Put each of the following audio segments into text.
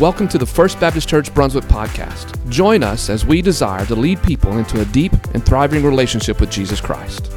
Welcome to the First Baptist Church Brunswick podcast. Join us as we desire to lead people into a deep and thriving relationship with Jesus Christ.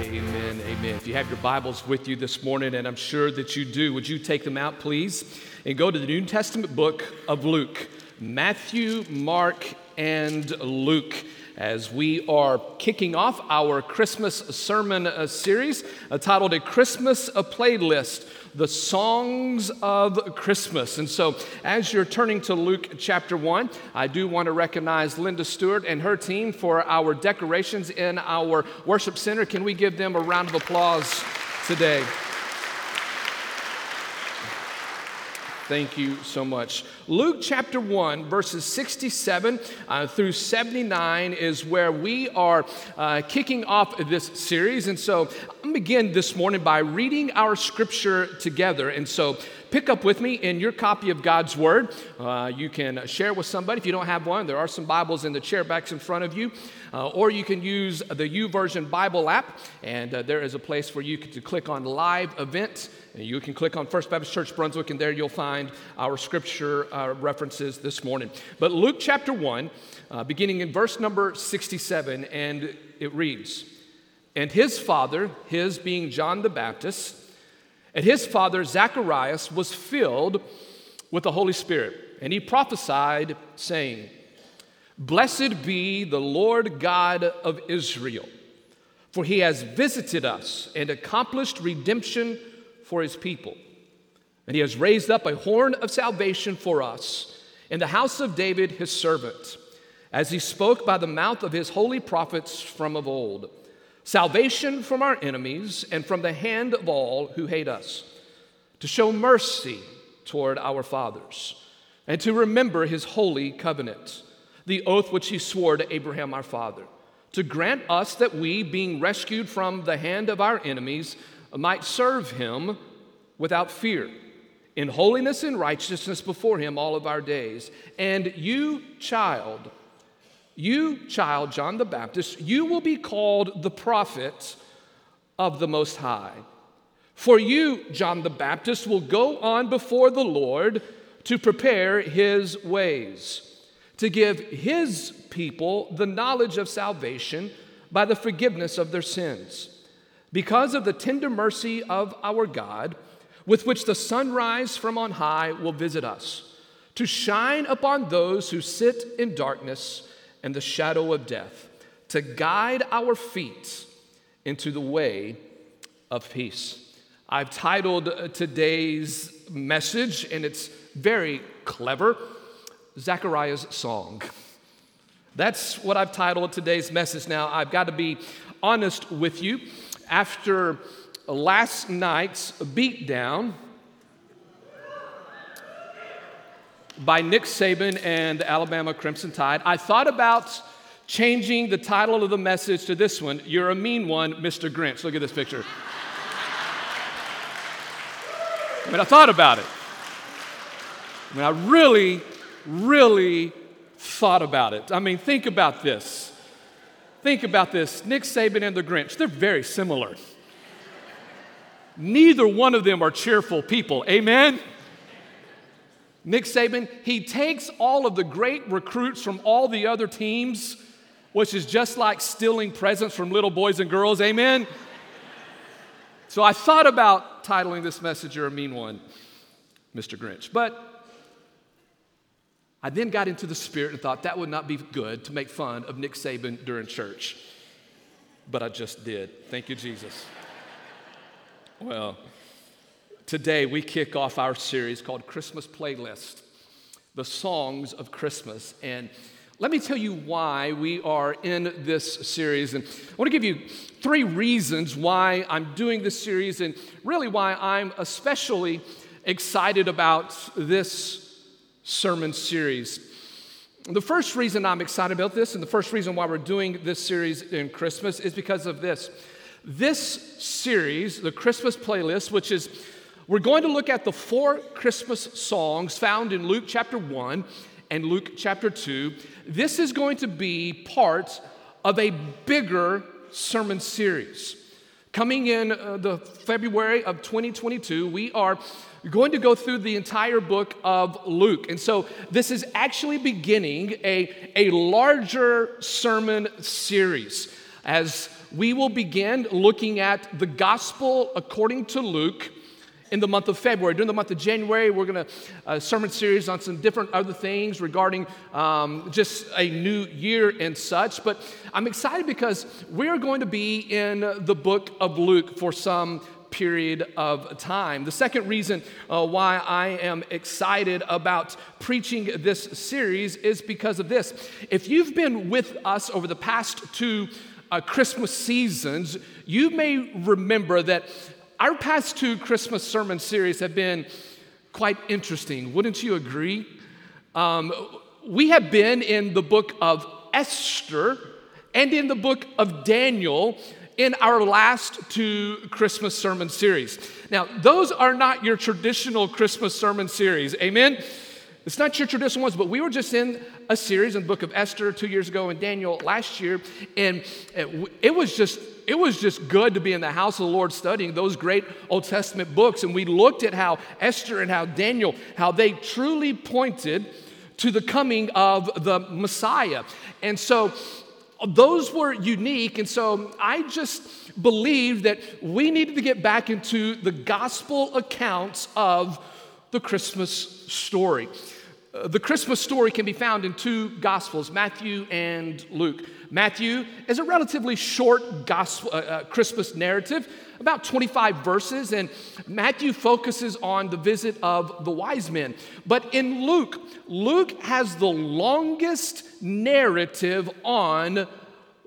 Amen. Amen. If you have your Bibles with you this morning, and I'm sure that you do, would you take them out, please, and go to the New Testament book of Luke Matthew, Mark, and Luke as we are kicking off our Christmas sermon uh, series uh, titled A Christmas a Playlist the songs of Christmas. And so, as you're turning to Luke chapter 1, I do want to recognize Linda Stewart and her team for our decorations in our worship center. Can we give them a round of applause today? Thank you so much. Luke chapter 1, verses 67 uh, through 79 is where we are uh, kicking off this series. And so I'm begin this morning by reading our scripture together. And so pick up with me in your copy of God's Word. Uh, you can share with somebody if you don't have one. There are some Bibles in the chair backs in front of you. Uh, or you can use the YouVersion Bible app, and uh, there is a place where you to click on live event. You can click on First Baptist Church Brunswick, and there you'll find our scripture uh, references this morning. But Luke chapter 1, uh, beginning in verse number 67, and it reads And his father, his being John the Baptist, and his father, Zacharias, was filled with the Holy Spirit, and he prophesied, saying, Blessed be the Lord God of Israel, for he has visited us and accomplished redemption for his people. And he has raised up a horn of salvation for us in the house of David, his servant, as he spoke by the mouth of his holy prophets from of old salvation from our enemies and from the hand of all who hate us, to show mercy toward our fathers, and to remember his holy covenant, the oath which he swore to Abraham our father, to grant us that we, being rescued from the hand of our enemies, might serve him without fear, in holiness and righteousness before him all of our days. And you, child, you, child John the Baptist, you will be called the prophet of the Most High. For you, John the Baptist, will go on before the Lord to prepare his ways, to give his people the knowledge of salvation by the forgiveness of their sins. Because of the tender mercy of our God, with which the sunrise from on high will visit us, to shine upon those who sit in darkness and the shadow of death, to guide our feet into the way of peace. I've titled uh, today's message, and it's very clever Zacharias' Song. That's what I've titled today's message. Now, I've got to be honest with you. After last night's beatdown, by Nick Saban and the Alabama Crimson Tide, I thought about changing the title of the message to this one You're a Mean One, Mr. Grinch. Look at this picture. I mean, I thought about it. I mean, I really, really thought about it. I mean, think about this. Think about this. Nick Saban and the Grinch, they're very similar. Neither one of them are cheerful people. Amen? Nick Saban, he takes all of the great recruits from all the other teams, which is just like stealing presents from little boys and girls. Amen? so I thought about titling this message, You're a Mean One, Mr. Grinch. But I then got into the spirit and thought that would not be good to make fun of Nick Saban during church. But I just did. Thank you, Jesus. Well, Today, we kick off our series called Christmas Playlist The Songs of Christmas. And let me tell you why we are in this series. And I want to give you three reasons why I'm doing this series and really why I'm especially excited about this sermon series. The first reason I'm excited about this, and the first reason why we're doing this series in Christmas, is because of this. This series, the Christmas playlist, which is we're going to look at the four Christmas songs found in Luke chapter 1 and Luke chapter 2. This is going to be part of a bigger sermon series coming in uh, the February of 2022, we are going to go through the entire book of Luke. And so this is actually beginning a, a larger sermon series as we will begin looking at the gospel according to Luke in the month of February. During the month of January, we're going to a uh, sermon series on some different other things regarding um, just a new year and such. But I'm excited because we're going to be in the book of Luke for some period of time. The second reason uh, why I am excited about preaching this series is because of this. If you've been with us over the past two uh, Christmas seasons, you may remember that our past two Christmas sermon series have been quite interesting. Wouldn't you agree? Um, we have been in the book of Esther and in the book of Daniel in our last two Christmas sermon series. Now, those are not your traditional Christmas sermon series. Amen? It's not your traditional ones, but we were just in a series in the book of Esther two years ago and Daniel last year, and it was just it was just good to be in the house of the Lord studying those great Old Testament books. And we looked at how Esther and how Daniel, how they truly pointed to the coming of the Messiah. And so those were unique. And so I just believed that we needed to get back into the gospel accounts of the Christmas story. Uh, the Christmas story can be found in two gospels, Matthew and Luke. Matthew is a relatively short gospel, uh, uh, Christmas narrative, about 25 verses, and Matthew focuses on the visit of the wise men. But in Luke, Luke has the longest narrative on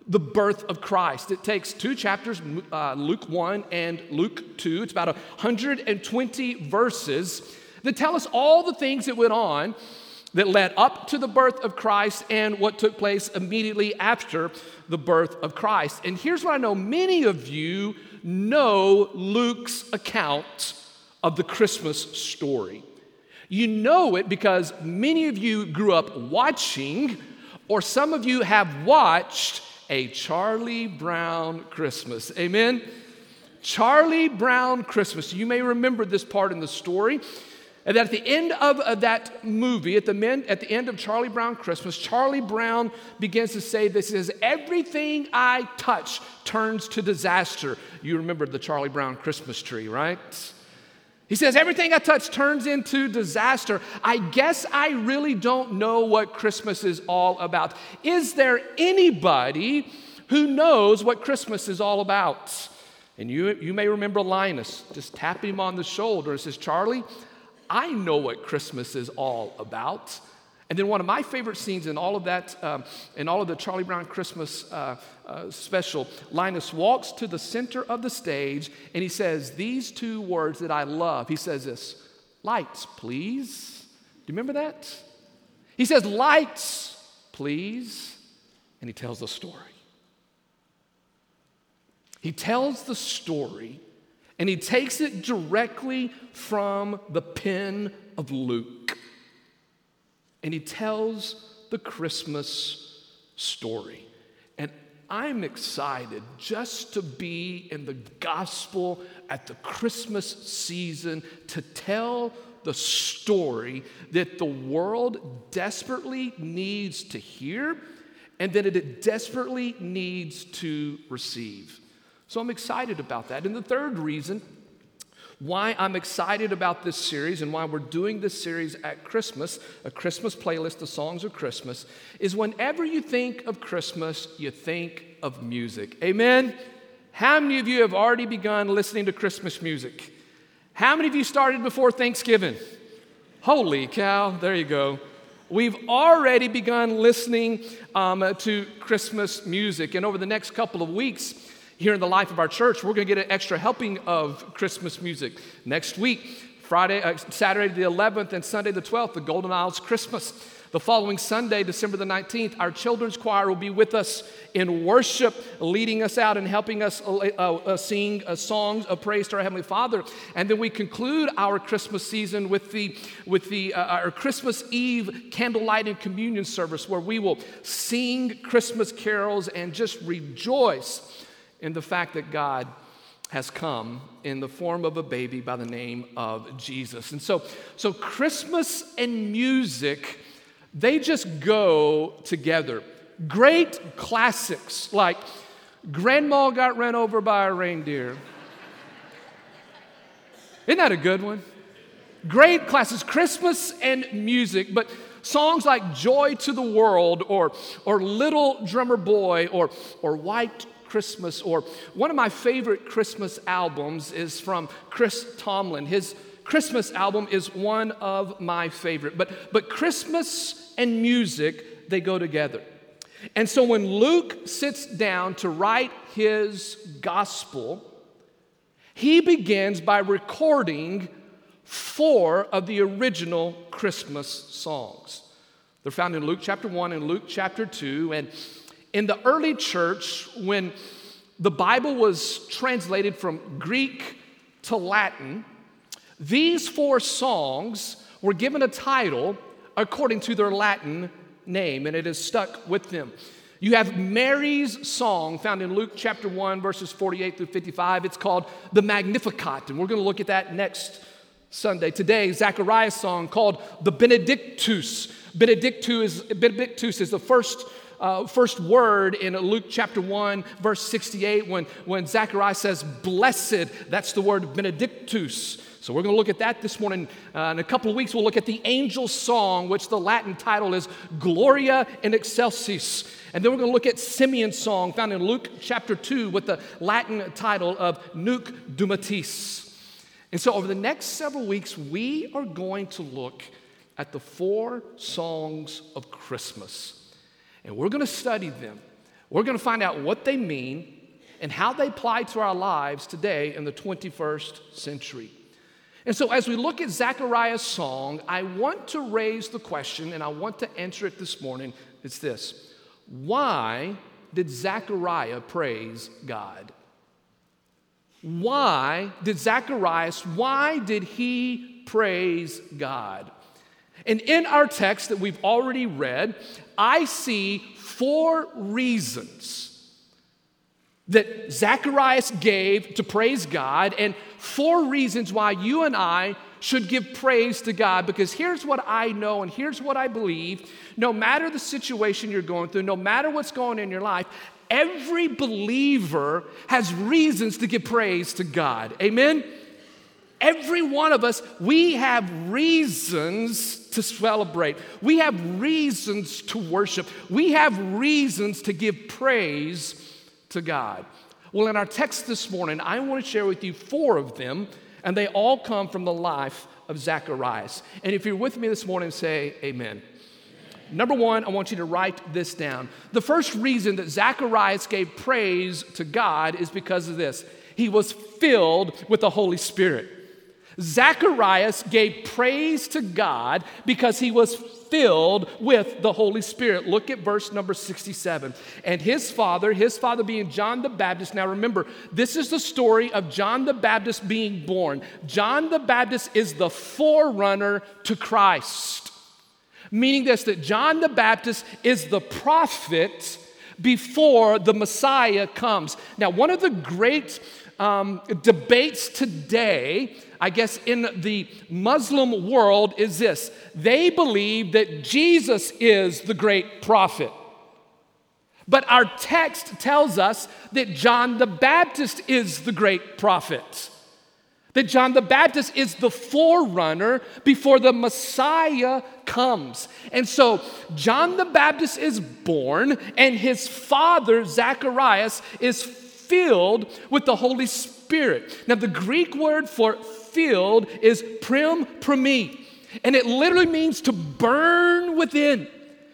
the birth of Christ. It takes two chapters, uh, Luke 1 and Luke 2. It's about 120 verses that tell us all the things that went on that led up to the birth of Christ and what took place immediately after the birth of Christ. And here's what I know many of you know Luke's account of the Christmas story. You know it because many of you grew up watching, or some of you have watched a Charlie Brown Christmas. Amen? Charlie Brown Christmas. You may remember this part in the story. And that at the end of, that movie, at the, men, at the end of Charlie Brown Christmas, Charlie Brown begins to say this. Says, Everything I touch turns to disaster. You remember the Charlie Brown Christmas tree, right? He says, Everything I touch turns into disaster. I guess I really don't know what Christmas is all about. Is there anybody who knows what Christmas is all about? And you, you may remember Linus just tapping him on the shoulder and says, Charlie, I know what Christmas is all about. And then one of my favorite scenes in all of that, um, in all of the Charlie Brown Christmas uh, uh, special, Linus walks to the center of the stage and he says these two words that I love. He says this, lights, please. Do you remember that? He says, lights, please. And he tells the story. He tells the story and he takes it directly from the pen of Luke. And he tells the Christmas story. And I'm excited just to be in the gospel at the Christmas season to tell the story that the world desperately needs to hear and that it desperately needs to receive. So I'm excited about that. And the third reason why I'm excited about this series and why we're doing this series at Christmas, a Christmas playlist the songs of Christmas, is whenever you think of Christmas, you think of music. Amen? How many of you have already begun listening to Christmas music? How many of you started before Thanksgiving? Holy cow, there you go. We've already begun listening um, to Christmas music, and over the next couple of weeks, here in the life of our church, we're going to get an extra helping of Christmas music. Next week, Friday, uh, Saturday the 11th and Sunday the 12th, the Golden Isles Christmas. The following Sunday, December the 19th, our children's choir will be with us in worship, leading us out and helping us uh, uh, uh sing uh, songs of praise to our Heavenly Father. And then we conclude our Christmas season with, the, with the, uh, our Christmas Eve candlelight and communion service, where we will sing Christmas carols and just rejoice in the fact that God has come in the form of a baby by the name of Jesus. And so, so Christmas and music, they just go together. Great classics like Grandma Got Ran Over by a Reindeer. Isn't that a good one? Great classics, Christmas and music, but songs like Joy to the World or, or Little Drummer Boy or, or White Christmas, or one of my favorite Christmas albums is from Chris Tomlin. His Christmas album is one of my favorite. But, but Christmas and music, they go together. And so when Luke sits down to write his gospel, he begins by recording four of the original Christmas songs. They're found in Luke chapter 1 and Luke chapter 2. And in the early church, when the Bible was translated from Greek to Latin, these four songs were given a title according to their Latin name, and it has stuck with them. You have Mary's song found in Luke chapter 1, verses 48 through 55. It's called the Magnificat, and we're going to look at that next Sunday. Today, Zacharias' song called the Benedictus. Benedictus is, Benedictus is the first uh, first word in Luke chapter 1, verse 68, when, when Zechariah says, Blessed, that's the word benedictus. So we're going to look at that this morning. Uh, in a couple of weeks, we'll look at the angel song, which the Latin title is Gloria in Excelsis. And then we're going to look at Simeon's song, found in Luke chapter 2, with the Latin title of Nunc Dimittis. And so over the next several weeks, we are going to look at the four songs of Christmas. And we're going to study them. We're going to find out what they mean and how they apply to our lives today in the 21st century. And so, as we look at Zechariah's song, I want to raise the question and I want to answer it this morning. It's this Why did Zechariah praise God? Why did Zacharias, why did he praise God? And in our text that we've already read, I see four reasons that Zacharias gave to praise God, and four reasons why you and I should give praise to God. Because here's what I know, and here's what I believe no matter the situation you're going through, no matter what's going on in your life, every believer has reasons to give praise to God. Amen? Every one of us, we have reasons to celebrate. We have reasons to worship. We have reasons to give praise to God. Well, in our text this morning, I want to share with you four of them, and they all come from the life of Zacharias. And if you're with me this morning, say amen. Number one, I want you to write this down. The first reason that Zacharias gave praise to God is because of this he was filled with the Holy Spirit. Zacharias gave praise to God because he was filled with the Holy Spirit. Look at verse number 67. And his father, his father being John the Baptist. Now remember, this is the story of John the Baptist being born. John the Baptist is the forerunner to Christ, meaning this that John the Baptist is the prophet before the Messiah comes. Now, one of the great um, debates today, I guess, in the Muslim world is this they believe that Jesus is the great prophet. But our text tells us that John the Baptist is the great prophet. That John the Baptist is the forerunner before the Messiah comes. And so John the Baptist is born, and his father, Zacharias, is filled with the Holy Spirit. Now, the Greek word for filled is prim primi, and it literally means to burn within.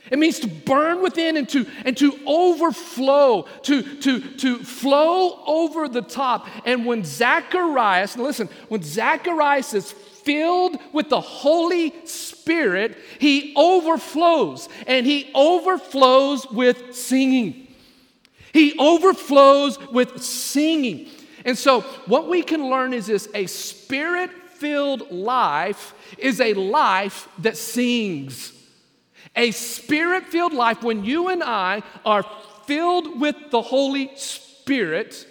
It means to burn within and to, and to overflow, to, to, to flow over the top. And when Zacharias, listen, when Zacharias is filled with the Holy Spirit, he overflows and he overflows with singing. He overflows with singing. And so, what we can learn is this a spirit filled life is a life that sings. A spirit filled life, when you and I are filled with the Holy Spirit,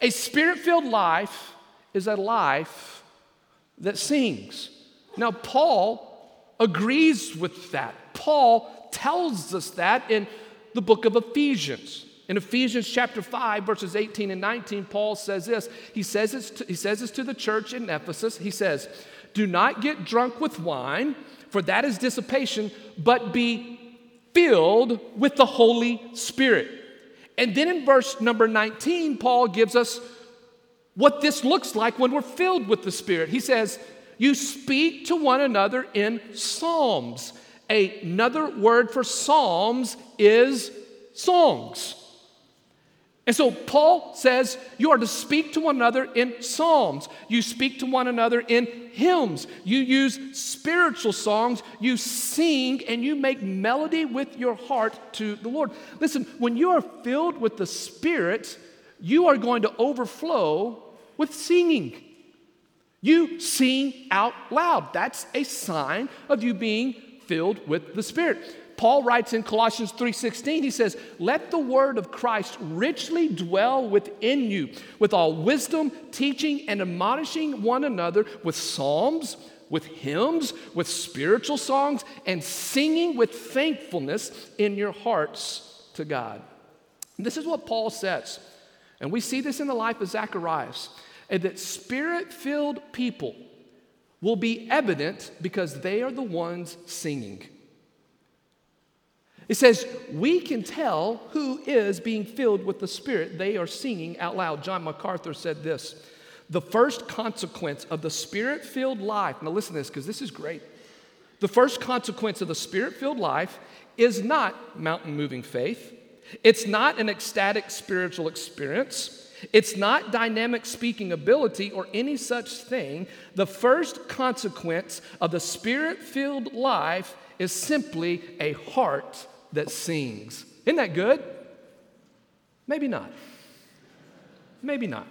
A spirit filled life is a life that sings. Now, Paul agrees with that. Paul tells us that in the book of Ephesians. In Ephesians chapter 5, verses 18 and 19, Paul says this. He says, this to, he says this to the church in Ephesus. He says, Do not get drunk with wine, for that is dissipation, but be filled with the Holy Spirit. And then in verse number 19, Paul gives us what this looks like when we're filled with the Spirit. He says, You speak to one another in psalms. Another word for psalms is songs. And so Paul says you are to speak to one another in psalms. You speak to one another in hymns. You use spiritual songs. You sing and you make melody with your heart to the Lord. Listen, when you are filled with the Spirit, you are going to overflow with singing. You sing out loud. That's a sign of you being filled with the Spirit. Paul writes in Colossians 3:16, he says, "Let the word of Christ richly dwell within you, with all wisdom, teaching and admonishing one another with psalms, with hymns, with spiritual songs, and singing with thankfulness in your hearts to God." And this is what Paul says. And we see this in the life of Zacharias, and that spirit-filled people will be evident because they are the ones singing. It says, We can tell who is being filled with the Spirit. They are singing out loud. John MacArthur said this The first consequence of the Spirit filled life, now listen to this because this is great. The first consequence of the Spirit filled life is not mountain moving faith, it's not an ecstatic spiritual experience. It's not dynamic speaking ability or any such thing. The first consequence of the spirit filled life is simply a heart that sings. Isn't that good? Maybe not. Maybe not.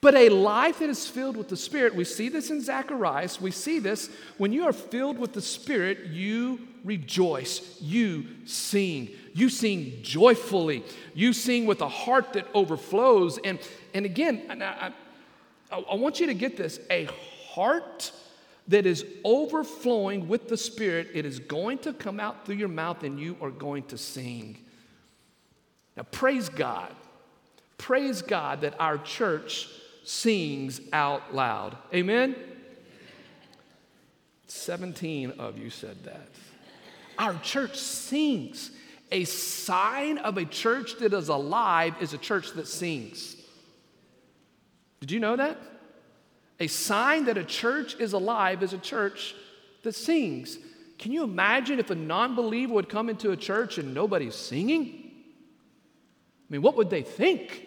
But a life that is filled with the Spirit, we see this in Zacharias. We see this when you are filled with the Spirit, you rejoice, you sing, you sing joyfully, you sing with a heart that overflows. And, and again, I, I, I want you to get this a heart that is overflowing with the Spirit, it is going to come out through your mouth and you are going to sing. Now, praise God. Praise God that our church sings out loud. Amen? 17 of you said that. Our church sings. A sign of a church that is alive is a church that sings. Did you know that? A sign that a church is alive is a church that sings. Can you imagine if a non believer would come into a church and nobody's singing? I mean, what would they think?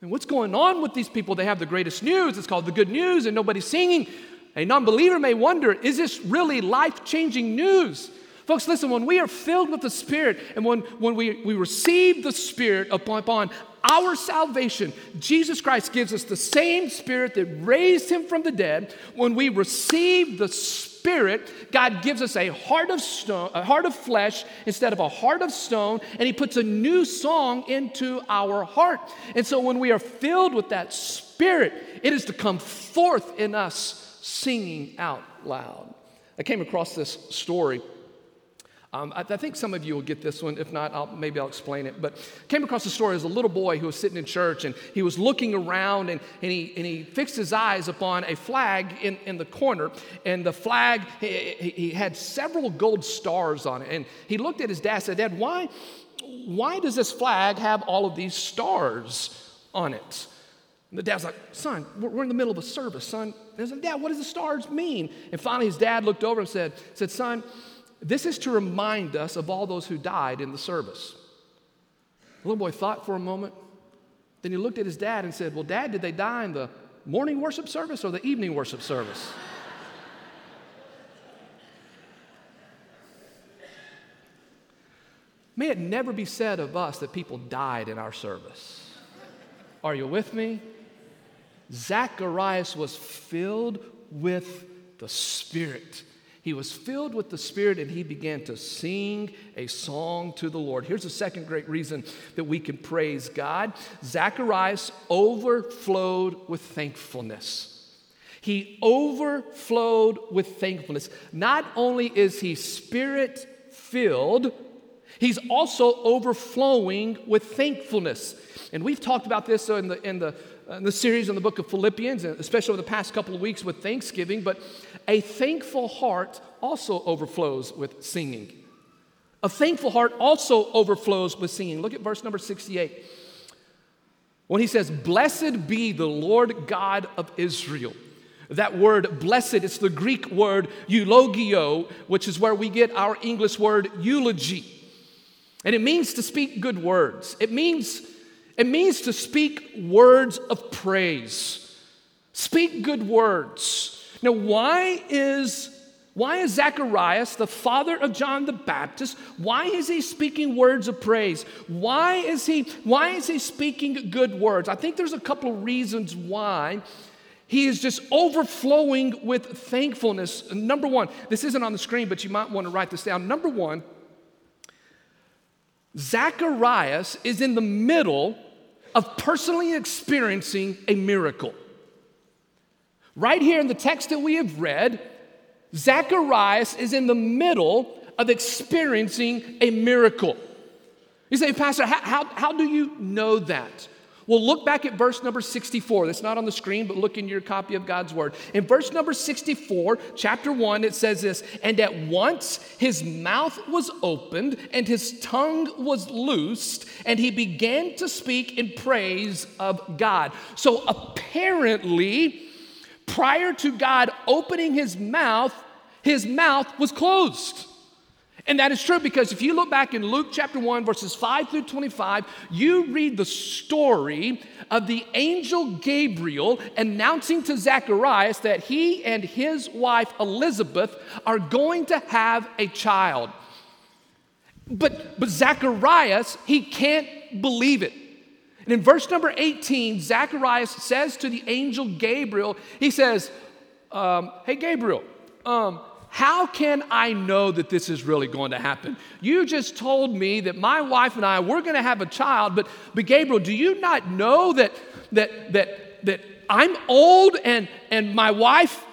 And what's going on with these people? They have the greatest news. It's called the good news, and nobody's singing. A non believer may wonder is this really life changing news? Folks, listen, when we are filled with the Spirit and when, when we, we receive the Spirit upon, our salvation, Jesus Christ gives us the same Spirit that raised him from the dead. When we receive the Spirit, God gives us a heart of stone, a heart of flesh instead of a heart of stone, and He puts a new song into our heart. And so when we are filled with that Spirit, it is to come forth in us singing out loud. I came across this story um, I, I, think some of you will get this one. If not, I'll, maybe I'll explain it. But came across a story as a little boy who was sitting in church and he was looking around and, and, he, and he fixed his eyes upon a flag in, in the corner. And the flag, he, he had several gold stars on it. And he looked at his dad and said, Dad, why, why does this flag have all of these stars on it? And the dad's like, Son, we're in the middle of a service, son. And I said, Dad, what does the stars mean? And finally his dad looked over and said, said Son, this is to remind us of all those who died in the service. The little boy thought for a moment. Then he looked at his dad and said, Well, Dad, did they die in the morning worship service or the evening worship service? May it never be said of us that people died in our service. Are you with me? Zacharias was filled with the Spirit. He was filled with the Spirit and he began to sing a song to the Lord. Here's a second great reason that we can praise God Zacharias overflowed with thankfulness. He overflowed with thankfulness. Not only is he spirit filled, he's also overflowing with thankfulness. And we've talked about this in the, in the, in the series in the book of Philippians, especially over the past couple of weeks with Thanksgiving. But a thankful heart also overflows with singing. A thankful heart also overflows with singing. Look at verse number 68. When he says, Blessed be the Lord God of Israel. That word blessed, it's the Greek word eulogio, which is where we get our English word eulogy. And it means to speak good words. It means, it means to speak words of praise. Speak good words. Now, why is why is Zacharias, the father of John the Baptist, why is he speaking words of praise? Why is he why is he speaking good words? I think there's a couple of reasons why he is just overflowing with thankfulness. Number 1, this isn't on the screen, but you might want to write this down. Number 1, Zacharias is in the middle of personally experiencing a miracle. Right here in the text that we have read, Zacharias is in the middle of experiencing a miracle. You say, Pastor, how, how, how, do you know that? Well, look back at verse number 64. That's not on the screen, but look in your copy of God's Word. In verse number 64, chapter 1, it says this And at once his mouth was opened, and his tongue was loosed, and he began to speak in praise of God. So apparently, prior to God opening his mouth, his mouth was closed. And that is true because if you look back in Luke chapter 1, verses 5 through 25, you read the story of the angel Gabriel announcing to Zacharias that he and his wife Elizabeth are going to have a child. But, but Zacharias, he can't believe it. And in verse number 18, Zacharias says to the angel Gabriel, he says, um, Hey, Gabriel, um, how can I know that this is really going to happen? You just told me that my wife and I we're going to have a child, but, but Gabriel, do you not know that that that that I'm old and and my wife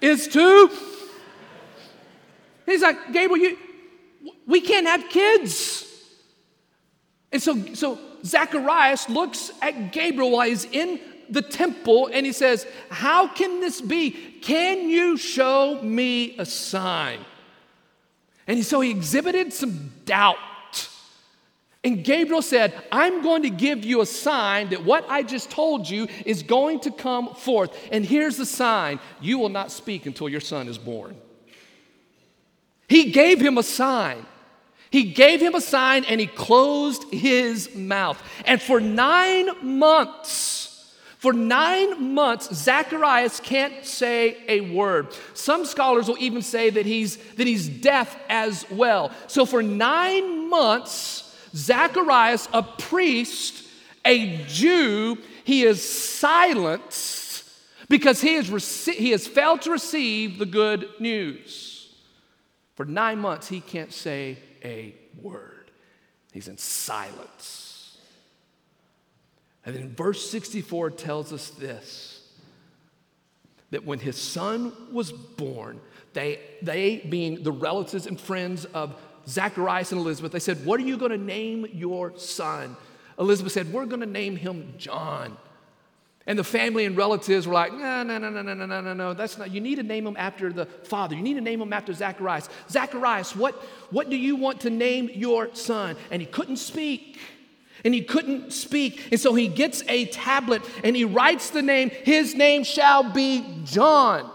is too? He's like, Gabriel, you we can't have kids. And so, so Zacharias looks at Gabriel while he's in the temple and he says, How can this be? Can you show me a sign? And so he exhibited some doubt. And Gabriel said, I'm going to give you a sign that what I just told you is going to come forth. And here's the sign you will not speak until your son is born. He gave him a sign. He gave him a sign and he closed his mouth. And for nine months, for nine months, Zacharias can't say a word. Some scholars will even say that he's, that he's deaf as well. So for nine months, Zacharias, a priest, a Jew, he is silenced because he has, rece- he has failed to receive the good news. For nine months, he can't say a word. He's in silence. And then verse 64 tells us this that when his son was born, they, they being the relatives and friends of Zacharias and Elizabeth, they said, What are you going to name your son? Elizabeth said, We're going to name him John. And the family and relatives were like, no, no, no, no, no, no, no, no, no. That's not, you need to name him after the father. You need to name him after Zacharias. Zacharias, what, what do you want to name your son? And he couldn't speak. And he couldn't speak. And so he gets a tablet and he writes the name, his name shall be John.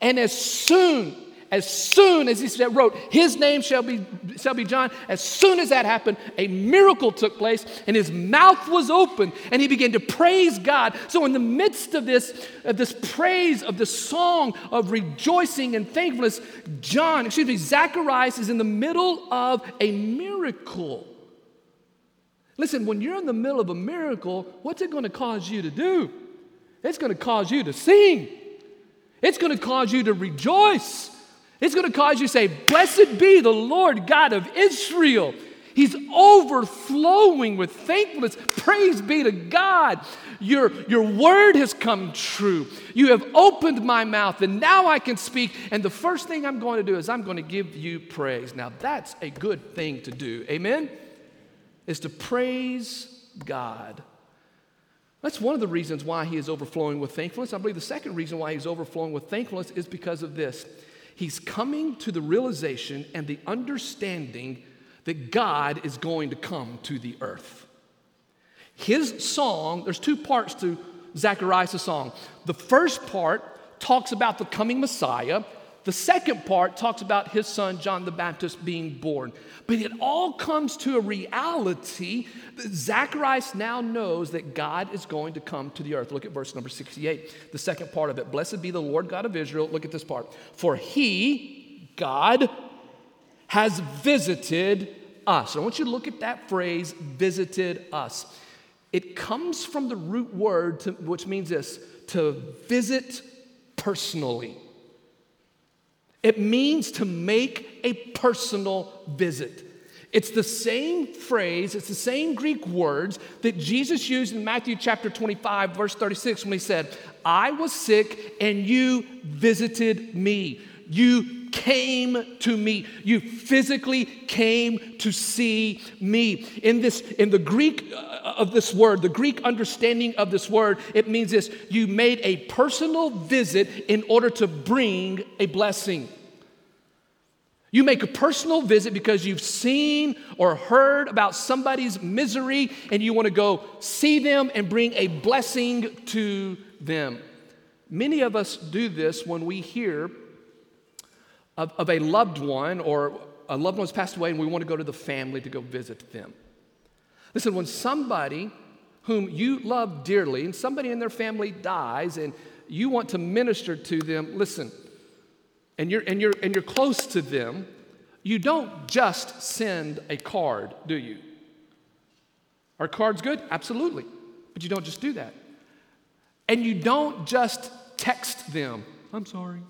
And as soon as soon as he wrote, His name shall be, shall be John, as soon as that happened, a miracle took place and his mouth was open and he began to praise God. So, in the midst of this, of this praise, of this song of rejoicing and thankfulness, John, excuse me, Zacharias is in the middle of a miracle. Listen, when you're in the middle of a miracle, what's it going to cause you to do? It's going to cause you to sing. It's going to cause you to rejoice. It's going to cause you to say, Blessed be the Lord God of Israel. He's overflowing with thankfulness. Praise be to God. Your, your word has come true. You have opened my mouth, and now I can speak. And the first thing I'm going to do is I'm going to give you praise. Now, that's a good thing to do. Amen? Is to praise God. That's one of the reasons why he is overflowing with thankfulness. I believe the second reason why he's overflowing with thankfulness is because of this. He's coming to the realization and the understanding that God is going to come to the earth. His song, there's two parts to Zacharias' song. The first part talks about the coming Messiah. The second part talks about his son John the Baptist being born. But it all comes to a reality that Zacharias now knows that God is going to come to the earth. Look at verse number 68, the second part of it. Blessed be the Lord God of Israel. Look at this part. For he, God, has visited us. I want you to look at that phrase, visited us. It comes from the root word, to, which means this to visit personally. It means to make a personal visit. It's the same phrase, it's the same Greek words that Jesus used in Matthew chapter 25, verse 36, when he said, I was sick and you visited me. You came to me. You physically came to see me. In this, in the Greek uh, of this word, the Greek understanding of this word, it means this: you made a personal visit in order to bring a blessing. You make a personal visit because you've seen or heard about somebody's misery and you want to go see them and bring a blessing to them. Many of us do this when we hear of, of a loved one or a loved one's passed away and we want to go to the family to go visit them. Listen, when somebody whom you love dearly and somebody in their family dies and you want to minister to them, listen, and you're, and you're, and you're close to them, you don't just send a card, do you? Are cards good? Absolutely. But you don't just do that. And you don't just text them, I'm sorry.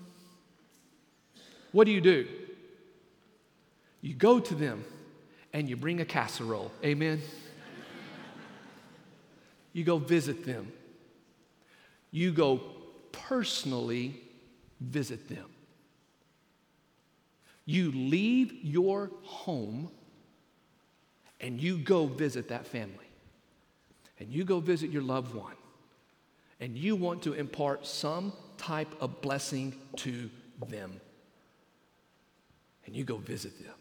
What do you do? You go to them and you bring a casserole. Amen? you go visit them. You go personally visit them. You leave your home and you go visit that family. And you go visit your loved one. And you want to impart some type of blessing to them and you go visit them.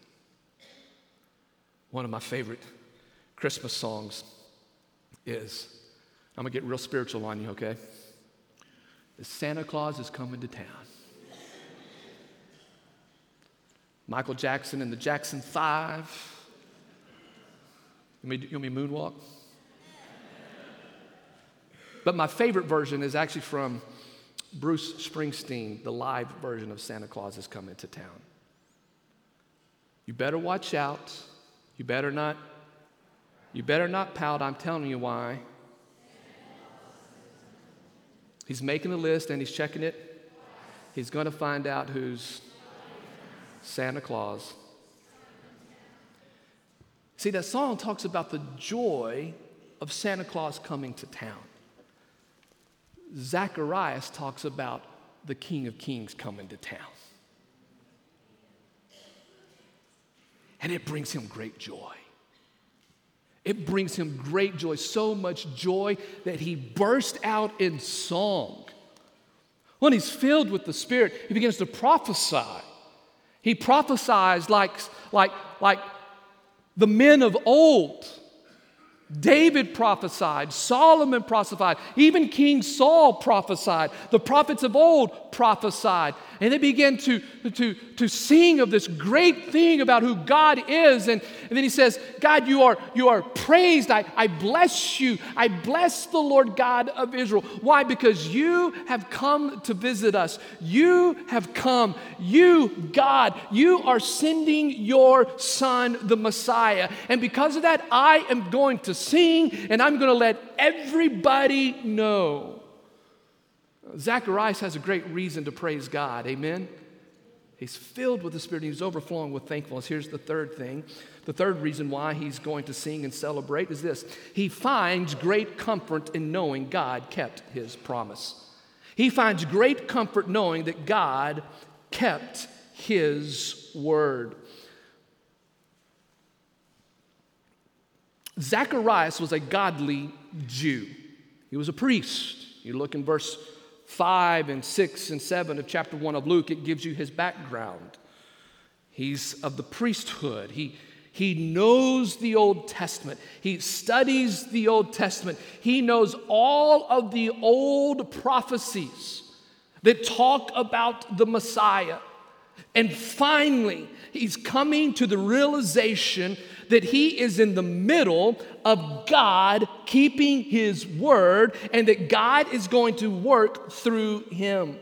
One of my favorite Christmas songs is I'm gonna get real spiritual on you, okay? Santa Claus is coming to town. Michael Jackson and the Jackson Five. You want me, you want me moonwalk? But my favorite version is actually from Bruce Springsteen, the live version of Santa Claus is coming to town. You better watch out. You better not you better not pout. I'm telling you why. He's making a list and he's checking it. He's going to find out who's Santa Claus. See, that song talks about the joy of Santa Claus coming to town. Zacharias talks about the King of Kings coming to town. And it brings him great joy. It brings him great joy, so much joy that he burst out in song. When he's filled with the Spirit, he begins to prophesy. He prophesies like, like, like the men of old. David prophesied, Solomon prophesied, even King Saul prophesied, the prophets of old prophesied. And they began to, to, to sing of this great thing about who God is. And, and then he says, God, you are, you are praised. I, I bless you. I bless the Lord God of Israel. Why? Because you have come to visit us. You have come. You, God, you are sending your son, the Messiah. And because of that, I am going to sing and I'm going to let everybody know Zacharias has a great reason to praise God. Amen? He's filled with the Spirit. He's overflowing with thankfulness. Here's the third thing. The third reason why he's going to sing and celebrate is this He finds great comfort in knowing God kept his promise. He finds great comfort knowing that God kept his word. Zacharias was a godly Jew. He was a priest. You look in verse 5 and 6 and 7 of chapter 1 of Luke, it gives you his background. He's of the priesthood. He, he knows the Old Testament. He studies the Old Testament. He knows all of the old prophecies that talk about the Messiah. And finally, he's coming to the realization that he is in the middle of God keeping his word and that God is going to work through him.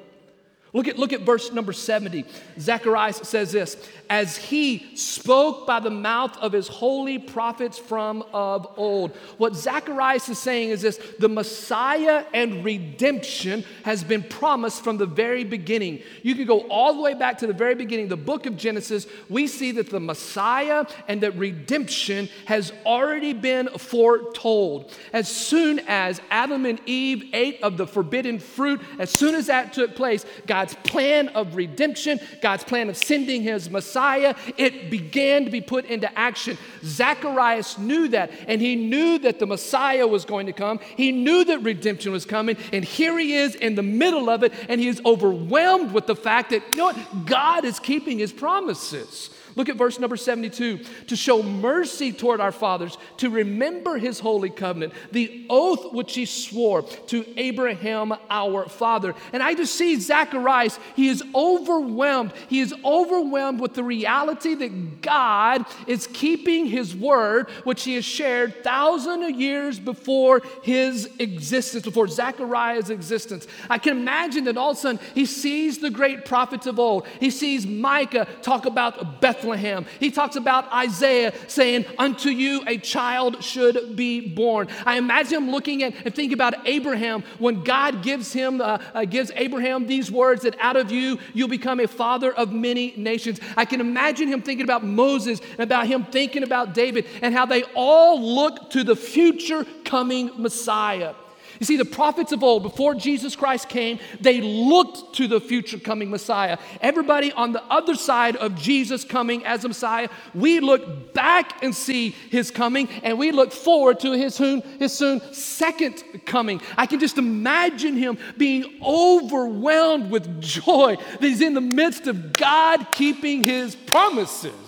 Look at, look at verse number 70. Zacharias says this as he spoke by the mouth of his holy prophets from of old. What Zacharias is saying is this the Messiah and redemption has been promised from the very beginning. You can go all the way back to the very beginning, the book of Genesis. We see that the Messiah and that redemption has already been foretold. As soon as Adam and Eve ate of the forbidden fruit, as soon as that took place, God's plan of redemption, God's plan of sending his Messiah it began to be put into action. Zacharias knew that, and he knew that the Messiah was going to come. He knew that redemption was coming, and here he is in the middle of it, and he is overwhelmed with the fact that, you know what, God is keeping his promises. Look at verse number 72 to show mercy toward our fathers, to remember his holy covenant, the oath which he swore to Abraham our father. And I just see Zacharias, he is overwhelmed. He is overwhelmed with the reality that God is keeping his word, which he has shared thousands of years before his existence, before Zachariah's existence. I can imagine that all of a sudden he sees the great prophets of old. He sees Micah talk about Bethlehem. Bethlehem. He talks about Isaiah saying, Unto you a child should be born. I imagine him looking at and thinking about Abraham when God gives him, uh, uh, gives Abraham these words that out of you you'll become a father of many nations. I can imagine him thinking about Moses and about him thinking about David and how they all look to the future coming Messiah. You see, the prophets of old, before Jesus Christ came, they looked to the future coming Messiah. Everybody on the other side of Jesus coming as a Messiah, we look back and see his coming, and we look forward to his soon, his soon second coming. I can just imagine him being overwhelmed with joy that he's in the midst of God keeping his promises.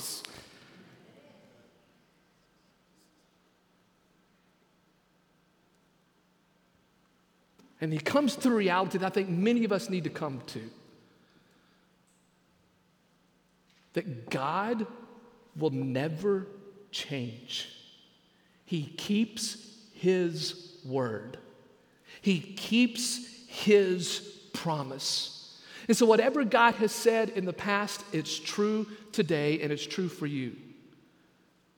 And he comes to a reality that I think many of us need to come to that God will never change. He keeps his word, he keeps his promise. And so, whatever God has said in the past, it's true today and it's true for you.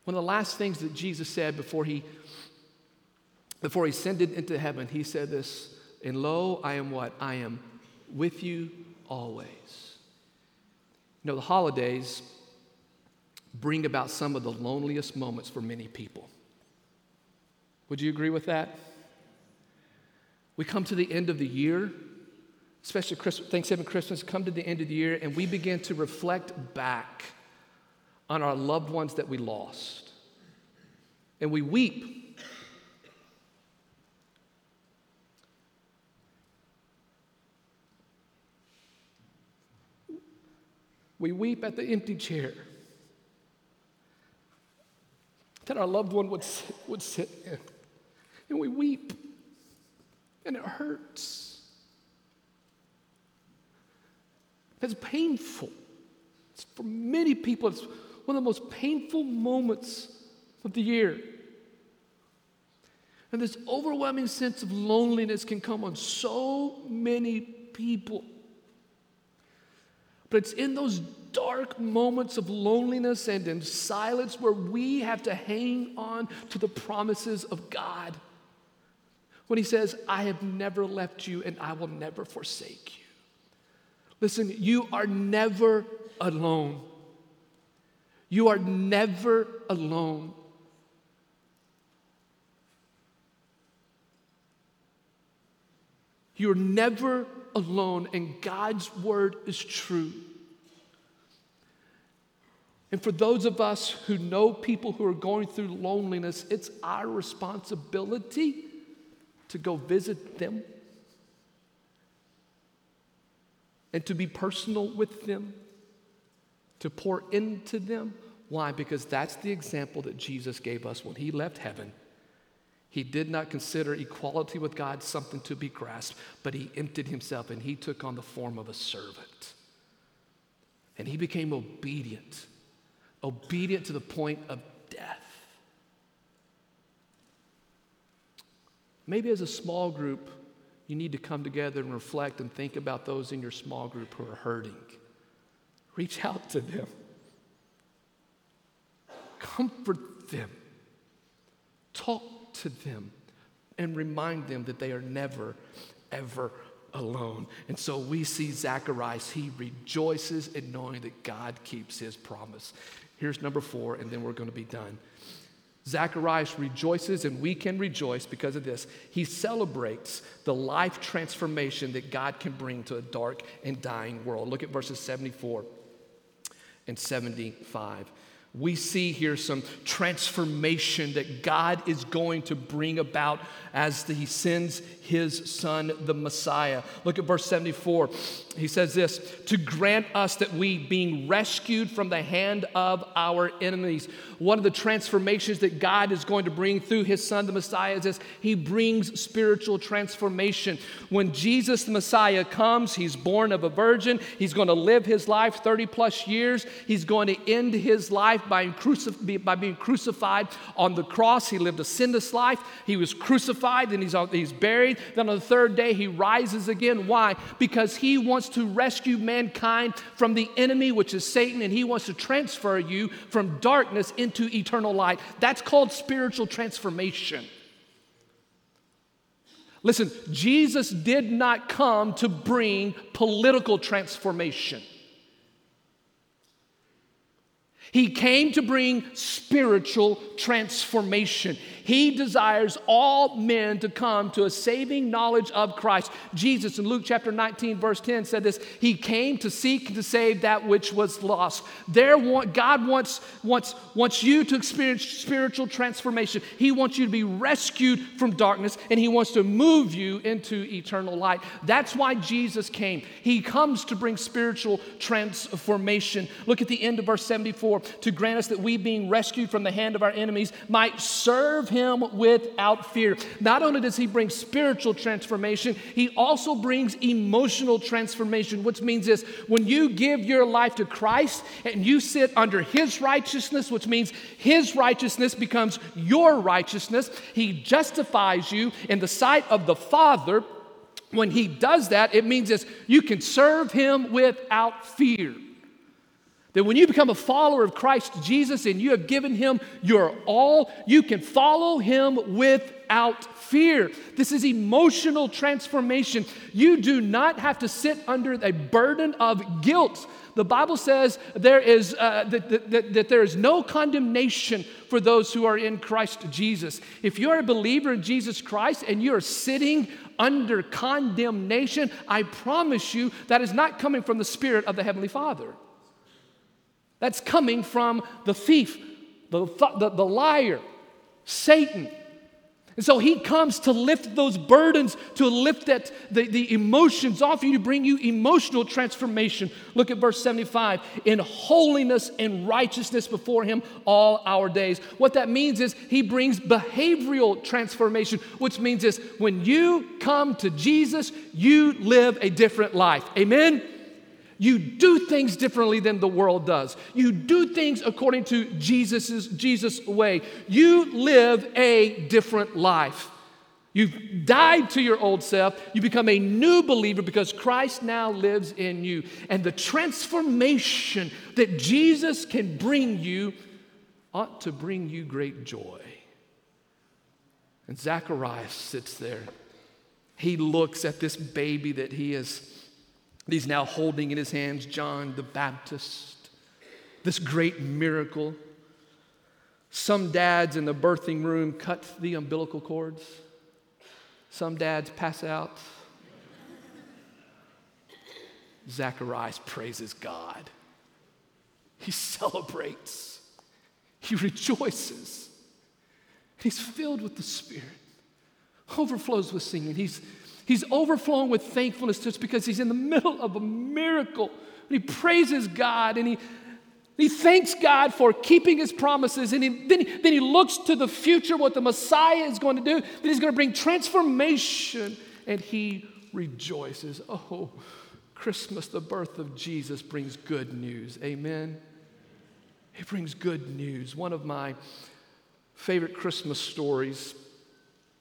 One of the last things that Jesus said before he, before he ascended into heaven, he said this and lo, I am what? I am with you always. You know, the holidays bring about some of the loneliest moments for many people. Would you agree with that? We come to the end of the year, especially Christmas, Thanksgiving, Christmas, come to the end of the year, and we begin to reflect back on our loved ones that we lost. And we weep We weep at the empty chair that our loved one would sit, would sit in. And we weep, and it hurts. It's painful. It's for many people, it's one of the most painful moments of the year. And this overwhelming sense of loneliness can come on so many people. But it's in those dark moments of loneliness and in silence where we have to hang on to the promises of God. when he says, I have never left you and I will never forsake you. Listen, you are never alone. You are never alone. You're never alone, and God's word is true. And for those of us who know people who are going through loneliness, it's our responsibility to go visit them and to be personal with them, to pour into them. Why? Because that's the example that Jesus gave us when he left heaven. He did not consider equality with God something to be grasped, but he emptied himself and he took on the form of a servant. And he became obedient obedient to the point of death. Maybe as a small group, you need to come together and reflect and think about those in your small group who are hurting. Reach out to them, comfort them, talk to them, and remind them that they are never, ever alone. And so we see Zacharias, he rejoices in knowing that God keeps his promise. Here's number four, and then we're going to be done. Zacharias rejoices, and we can rejoice because of this. He celebrates the life transformation that God can bring to a dark and dying world. Look at verses 74 and 75 we see here some transformation that God is going to bring about as He sends His Son, the Messiah. Look at verse 74. He says this to grant us that we, being rescued from the hand of our enemies, one of the transformations that God is going to bring through His Son, the Messiah, is this He brings spiritual transformation. When Jesus, the Messiah, comes, He's born of a virgin, He's going to live His life 30 plus years, He's going to end His life life by, crucif- by being crucified on the cross. He lived a sinless life. He was crucified and he's, he's buried. Then on the third day, he rises again. Why? Because he wants to rescue mankind from the enemy, which is Satan, and he wants to transfer you from darkness into eternal light. That's called spiritual transformation. Listen, Jesus did not come to bring political transformation. He came to bring spiritual transformation. He desires all men to come to a saving knowledge of Christ. Jesus in Luke chapter 19, verse 10 said this He came to seek and to save that which was lost. There, God wants, wants, wants you to experience spiritual transformation. He wants you to be rescued from darkness and He wants to move you into eternal light. That's why Jesus came. He comes to bring spiritual transformation. Look at the end of verse 74 to grant us that we, being rescued from the hand of our enemies, might serve him without fear. Not only does he bring spiritual transformation, he also brings emotional transformation, which means this when you give your life to Christ and you sit under his righteousness, which means his righteousness becomes your righteousness, he justifies you in the sight of the Father. When he does that, it means this you can serve him without fear. That when you become a follower of Christ Jesus and you have given him your all, you can follow him without fear. This is emotional transformation. You do not have to sit under a burden of guilt. The Bible says there is, uh, that, that, that there is no condemnation for those who are in Christ Jesus. If you're a believer in Jesus Christ and you're sitting under condemnation, I promise you that is not coming from the Spirit of the Heavenly Father. That's coming from the thief, the, the, the liar, Satan. And so he comes to lift those burdens, to lift that, the, the emotions off you, to bring you emotional transformation. Look at verse 75 in holiness and righteousness before him all our days. What that means is he brings behavioral transformation, which means is when you come to Jesus, you live a different life. Amen? You do things differently than the world does. You do things according to Jesus's Jesus way. You live a different life. You've died to your old self. You become a new believer because Christ now lives in you. And the transformation that Jesus can bring you ought to bring you great joy. And Zacharias sits there. He looks at this baby that he is he's now holding in his hands, John the Baptist, this great miracle. Some dads in the birthing room cut the umbilical cords. Some dads pass out. Zacharias praises God. He celebrates. He rejoices. He's filled with the Spirit, overflows with singing. He's, he's overflowing with thankfulness just because he's in the middle of a miracle. And he praises God and he, he thanks God for keeping his promises. And he, then, he, then he looks to the future, what the Messiah is going to do, that he's going to bring transformation. And he rejoices. Oh, Christmas, the birth of Jesus, brings good news. Amen. It brings good news. One of my favorite Christmas stories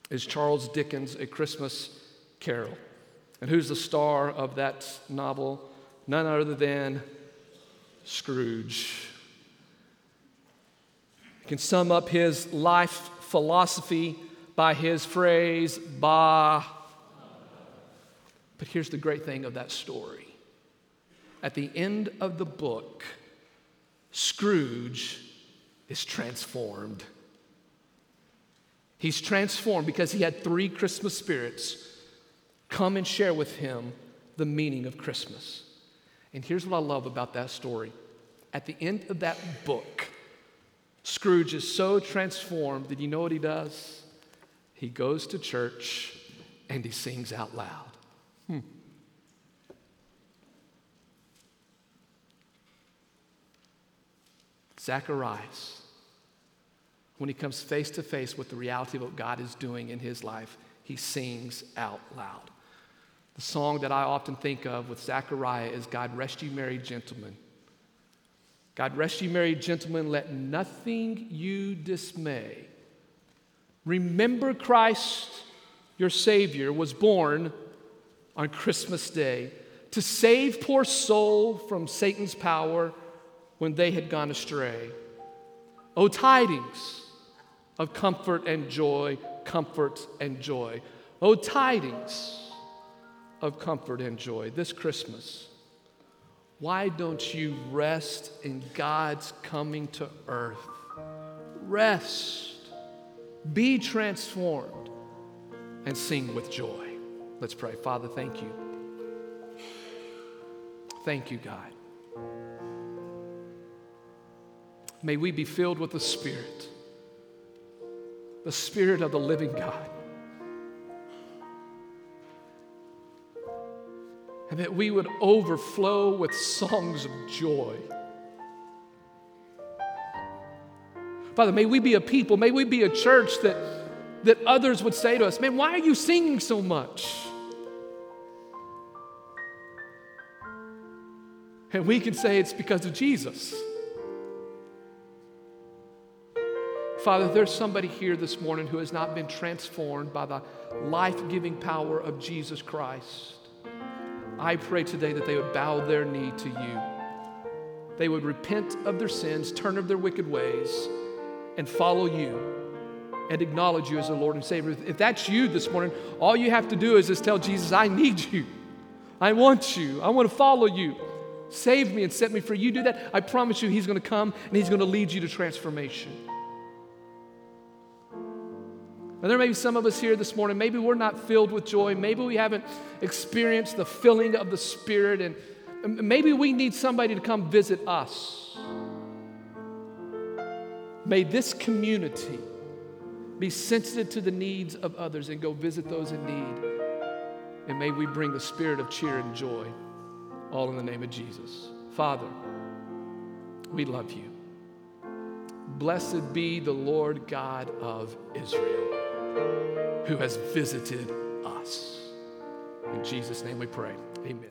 is Charles Dickens' A Christmas Carol. And who's the star of that novel? None other than Scrooge. You can sum up his life philosophy by his phrase, bah. But here's the great thing of that story. At the end of the book, Scrooge is transformed. He's transformed because he had three Christmas spirits come and share with him the meaning of Christmas. And here's what I love about that story. At the end of that book, Scrooge is so transformed that you know what he does? He goes to church and he sings out loud. Hmm. Zacharias, when he comes face to face with the reality of what God is doing in his life, he sings out loud. The song that I often think of with Zechariah is God rest you, merry gentlemen. God rest you, merry gentlemen, let nothing you dismay. Remember Christ, your Savior, was born on Christmas Day to save poor soul from Satan's power when they had gone astray. O tidings of comfort and joy, comfort and joy. O tidings of comfort and joy this Christmas. Why don't you rest in God's coming to earth? Rest, be transformed, and sing with joy. Let's pray. Father, thank you. Thank you, God. May we be filled with the Spirit, the Spirit of the living God. And that we would overflow with songs of joy. Father, may we be a people, may we be a church that, that others would say to us, Man, why are you singing so much? And we can say it's because of Jesus. Father, there's somebody here this morning who has not been transformed by the life giving power of Jesus Christ. I pray today that they would bow their knee to you. They would repent of their sins, turn of their wicked ways, and follow you and acknowledge you as the Lord and Savior. If that's you this morning, all you have to do is just tell Jesus, I need you. I want you. I want to follow you. Save me and set me free. You do that, I promise you, He's going to come and He's going to lead you to transformation. And there may be some of us here this morning, maybe we're not filled with joy. Maybe we haven't experienced the filling of the Spirit, and maybe we need somebody to come visit us. May this community be sensitive to the needs of others and go visit those in need. And may we bring the spirit of cheer and joy, all in the name of Jesus. Father, we love you. Blessed be the Lord God of Israel who has visited us. In Jesus' name we pray. Amen.